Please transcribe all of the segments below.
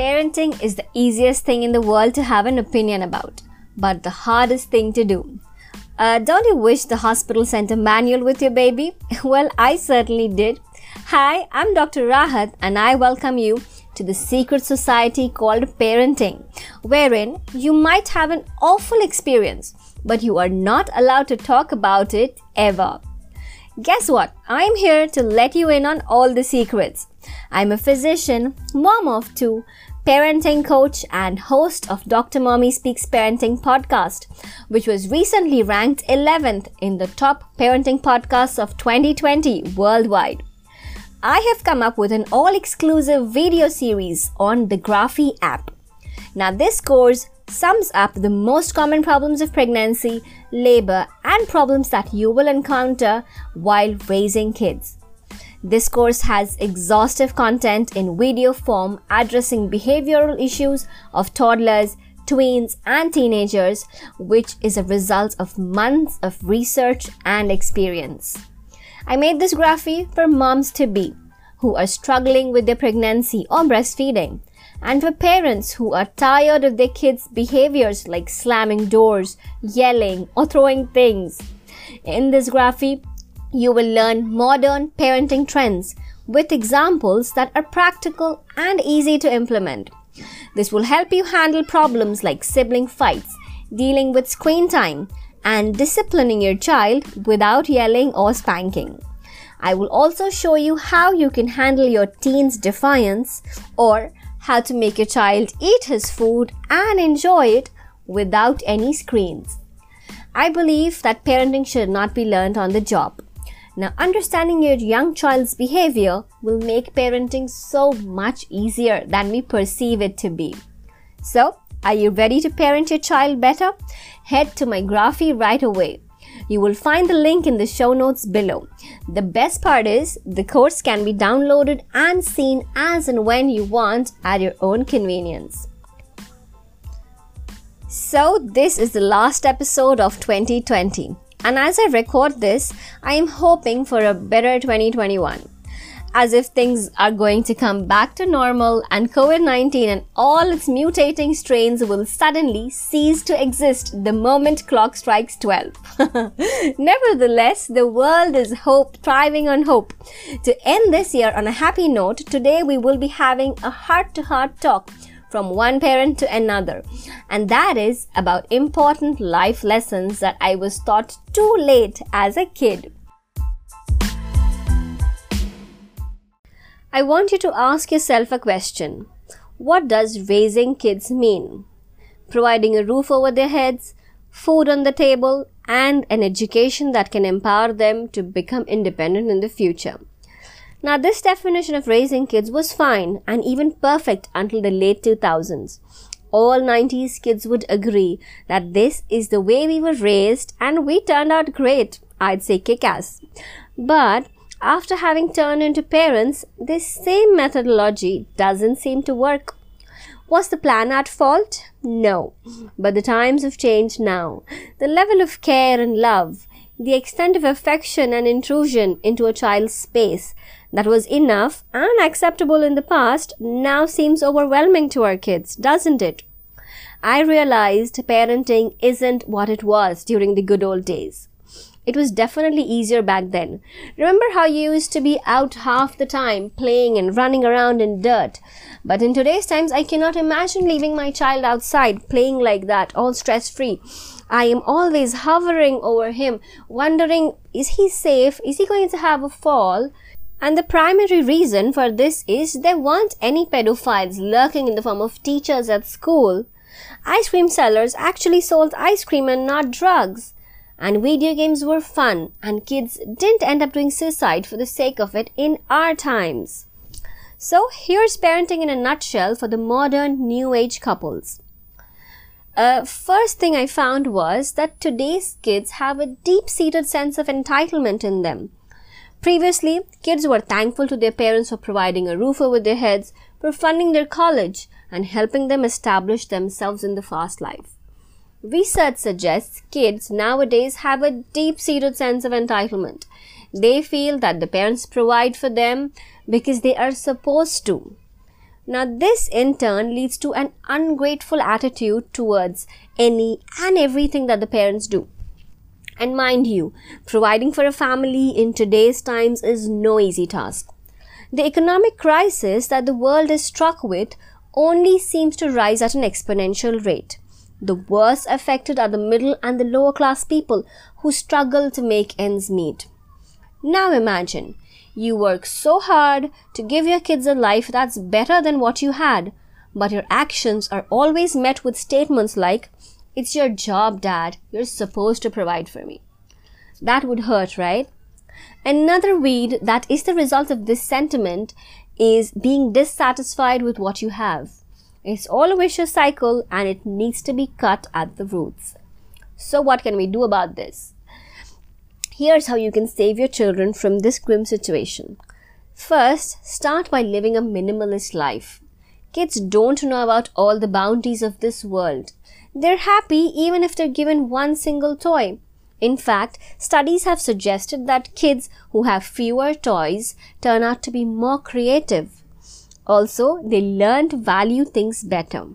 Parenting is the easiest thing in the world to have an opinion about, but the hardest thing to do. Uh, don't you wish the hospital sent a manual with your baby? Well, I certainly did. Hi, I'm Dr. Rahat, and I welcome you to the secret society called parenting, wherein you might have an awful experience, but you are not allowed to talk about it ever. Guess what? I'm here to let you in on all the secrets. I'm a physician, mom of two, parenting coach, and host of Dr. Mommy Speaks Parenting podcast, which was recently ranked 11th in the top parenting podcasts of 2020 worldwide. I have come up with an all exclusive video series on the Graphy app. Now, this course sums up the most common problems of pregnancy, labor, and problems that you will encounter while raising kids. This course has exhaustive content in video form addressing behavioral issues of toddlers, tweens, and teenagers, which is a result of months of research and experience. I made this graphy for moms to be who are struggling with their pregnancy or breastfeeding, and for parents who are tired of their kids' behaviors like slamming doors, yelling, or throwing things. In this graphy, you will learn modern parenting trends with examples that are practical and easy to implement. This will help you handle problems like sibling fights, dealing with screen time, and disciplining your child without yelling or spanking. I will also show you how you can handle your teen's defiance or how to make your child eat his food and enjoy it without any screens. I believe that parenting should not be learned on the job. Now, understanding your young child's behavior will make parenting so much easier than we perceive it to be. So, are you ready to parent your child better? Head to my Graphy right away. You will find the link in the show notes below. The best part is the course can be downloaded and seen as and when you want at your own convenience. So, this is the last episode of 2020. And as I record this, I am hoping for a better 2021. As if things are going to come back to normal and COVID 19 and all its mutating strains will suddenly cease to exist the moment clock strikes 12. Nevertheless, the world is hope, thriving on hope. To end this year on a happy note, today we will be having a heart to heart talk from one parent to another. And that is about important life lessons that I was taught too late as a kid. I want you to ask yourself a question. What does raising kids mean? Providing a roof over their heads, food on the table, and an education that can empower them to become independent in the future. Now, this definition of raising kids was fine and even perfect until the late 2000s. All 90s kids would agree that this is the way we were raised and we turned out great. I'd say kick ass. But after having turned into parents, this same methodology doesn't seem to work. Was the plan at fault? No. But the times have changed now. The level of care and love, the extent of affection and intrusion into a child's space that was enough and acceptable in the past now seems overwhelming to our kids, doesn't it? I realized parenting isn't what it was during the good old days. It was definitely easier back then. Remember how you used to be out half the time playing and running around in dirt? But in today's times, I cannot imagine leaving my child outside playing like that, all stress free. I am always hovering over him, wondering, is he safe? Is he going to have a fall? And the primary reason for this is there weren't any pedophiles lurking in the form of teachers at school. Ice cream sellers actually sold ice cream and not drugs. And video games were fun, and kids didn't end up doing suicide for the sake of it in our times. So here's parenting in a nutshell for the modern new age couples. Uh, first thing I found was that today's kids have a deep seated sense of entitlement in them. Previously, kids were thankful to their parents for providing a roof over their heads, for funding their college, and helping them establish themselves in the fast life. Research suggests kids nowadays have a deep seated sense of entitlement. They feel that the parents provide for them because they are supposed to. Now, this in turn leads to an ungrateful attitude towards any and everything that the parents do. And mind you, providing for a family in today's times is no easy task. The economic crisis that the world is struck with only seems to rise at an exponential rate. The worst affected are the middle and the lower class people who struggle to make ends meet. Now imagine you work so hard to give your kids a life that's better than what you had, but your actions are always met with statements like, It's your job, dad. You're supposed to provide for me. That would hurt, right? Another weed that is the result of this sentiment is being dissatisfied with what you have. It's all a vicious cycle and it needs to be cut at the roots. So, what can we do about this? Here's how you can save your children from this grim situation. First, start by living a minimalist life. Kids don't know about all the bounties of this world. They're happy even if they're given one single toy. In fact, studies have suggested that kids who have fewer toys turn out to be more creative. Also, they learn to value things better.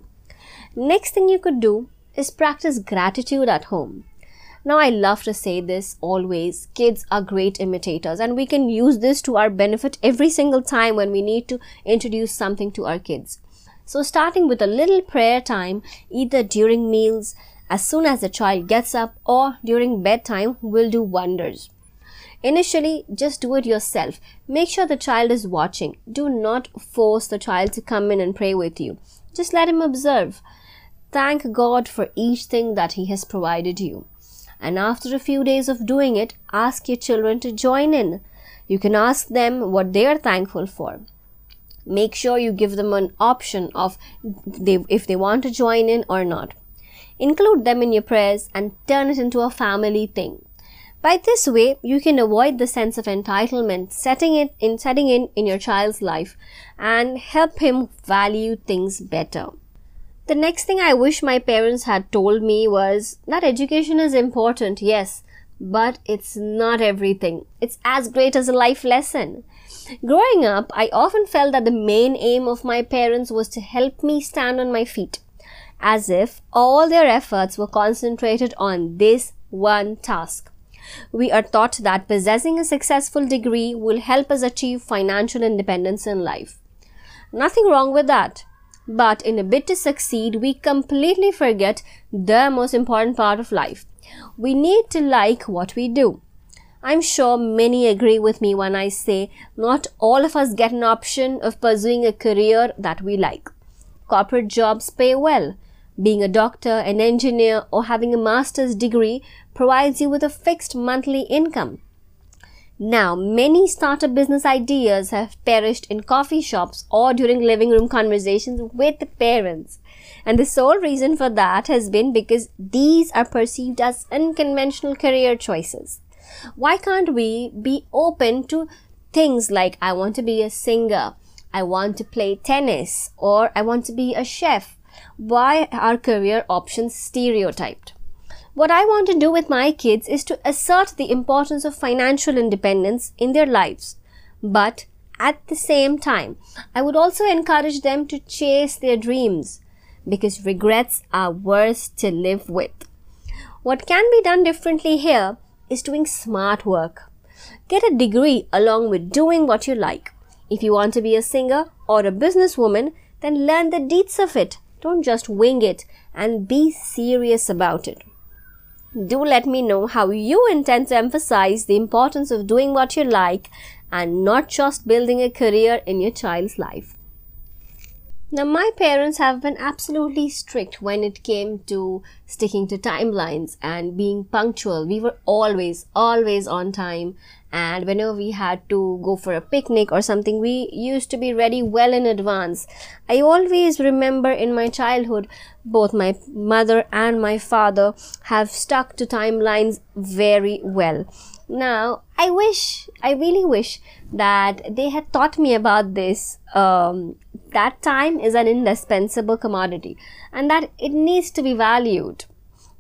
Next thing you could do is practice gratitude at home. Now, I love to say this always kids are great imitators, and we can use this to our benefit every single time when we need to introduce something to our kids. So, starting with a little prayer time, either during meals, as soon as the child gets up, or during bedtime, will do wonders. Initially, just do it yourself. Make sure the child is watching. Do not force the child to come in and pray with you. Just let him observe. Thank God for each thing that He has provided you and after a few days of doing it, ask your children to join in. You can ask them what they are thankful for. Make sure you give them an option of they, if they want to join in or not. Include them in your prayers and turn it into a family thing. By this way, you can avoid the sense of entitlement setting it in setting in in your child's life and help him value things better. The next thing I wish my parents had told me was that education is important, yes, but it's not everything. It's as great as a life lesson. Growing up, I often felt that the main aim of my parents was to help me stand on my feet, as if all their efforts were concentrated on this one task. We are taught that possessing a successful degree will help us achieve financial independence in life. Nothing wrong with that. But in a bid to succeed, we completely forget the most important part of life. We need to like what we do. I'm sure many agree with me when I say not all of us get an option of pursuing a career that we like. Corporate jobs pay well. Being a doctor, an engineer, or having a master's degree provides you with a fixed monthly income. Now, many startup business ideas have perished in coffee shops or during living room conversations with parents. And the sole reason for that has been because these are perceived as unconventional career choices. Why can't we be open to things like I want to be a singer, I want to play tennis, or I want to be a chef? Why are career options stereotyped? What I want to do with my kids is to assert the importance of financial independence in their lives. But at the same time, I would also encourage them to chase their dreams because regrets are worse to live with. What can be done differently here is doing smart work. Get a degree along with doing what you like. If you want to be a singer or a businesswoman, then learn the deeds of it. Don't just wing it and be serious about it. Do let me know how you intend to emphasize the importance of doing what you like and not just building a career in your child's life. Now, my parents have been absolutely strict when it came to sticking to timelines and being punctual. We were always, always on time and whenever we had to go for a picnic or something we used to be ready well in advance. I always remember in my childhood both my mother and my father have stuck to timelines very well. Now i wish i really wish that they had taught me about this. Um, that time is an indispensable commodity and that it needs to be valued.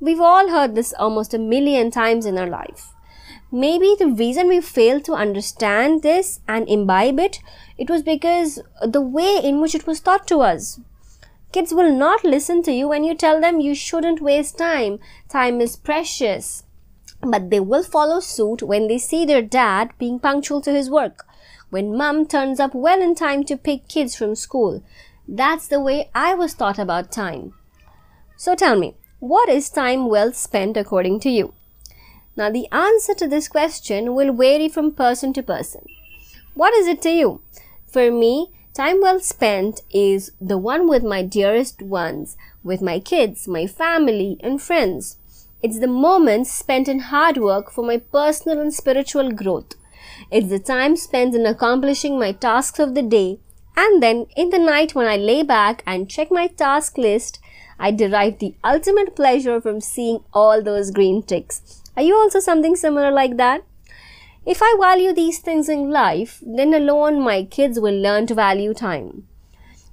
We've all heard this almost a million times in our life maybe the reason we failed to understand this and imbibe it it was because the way in which it was taught to us. Kids will not listen to you when you tell them you shouldn't waste time. Time is precious. But they will follow suit when they see their dad being punctual to his work. When mum turns up well in time to pick kids from school. That's the way i was taught about time. So tell me what is time well spent according to you now, the answer to this question will vary from person to person. What is it to you? For me, time well spent is the one with my dearest ones, with my kids, my family, and friends. It's the moments spent in hard work for my personal and spiritual growth. It's the time spent in accomplishing my tasks of the day, and then in the night when I lay back and check my task list, I derive the ultimate pleasure from seeing all those green ticks are you also something similar like that? If I value these things in life, then alone my kids will learn to value time.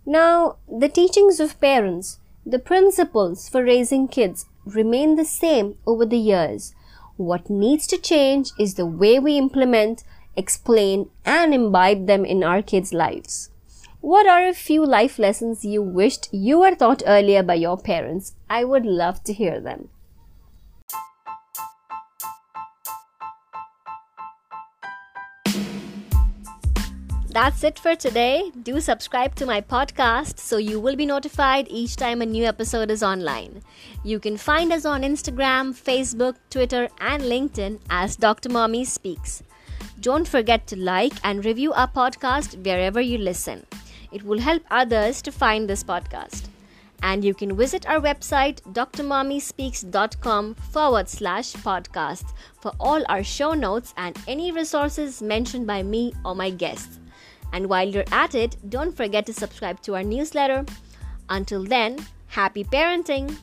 Now, the teachings of parents, the principles for raising kids remain the same over the years. What needs to change is the way we implement, explain, and imbibe them in our kids' lives. What are a few life lessons you wished you were taught earlier by your parents? I would love to hear them. That's it for today. Do subscribe to my podcast so you will be notified each time a new episode is online. You can find us on Instagram, Facebook, Twitter, and LinkedIn as Dr. Mommy Speaks. Don't forget to like and review our podcast wherever you listen. It will help others to find this podcast. And you can visit our website drmommyspeaks.com forward slash podcast for all our show notes and any resources mentioned by me or my guests. And while you're at it, don't forget to subscribe to our newsletter. Until then, happy parenting!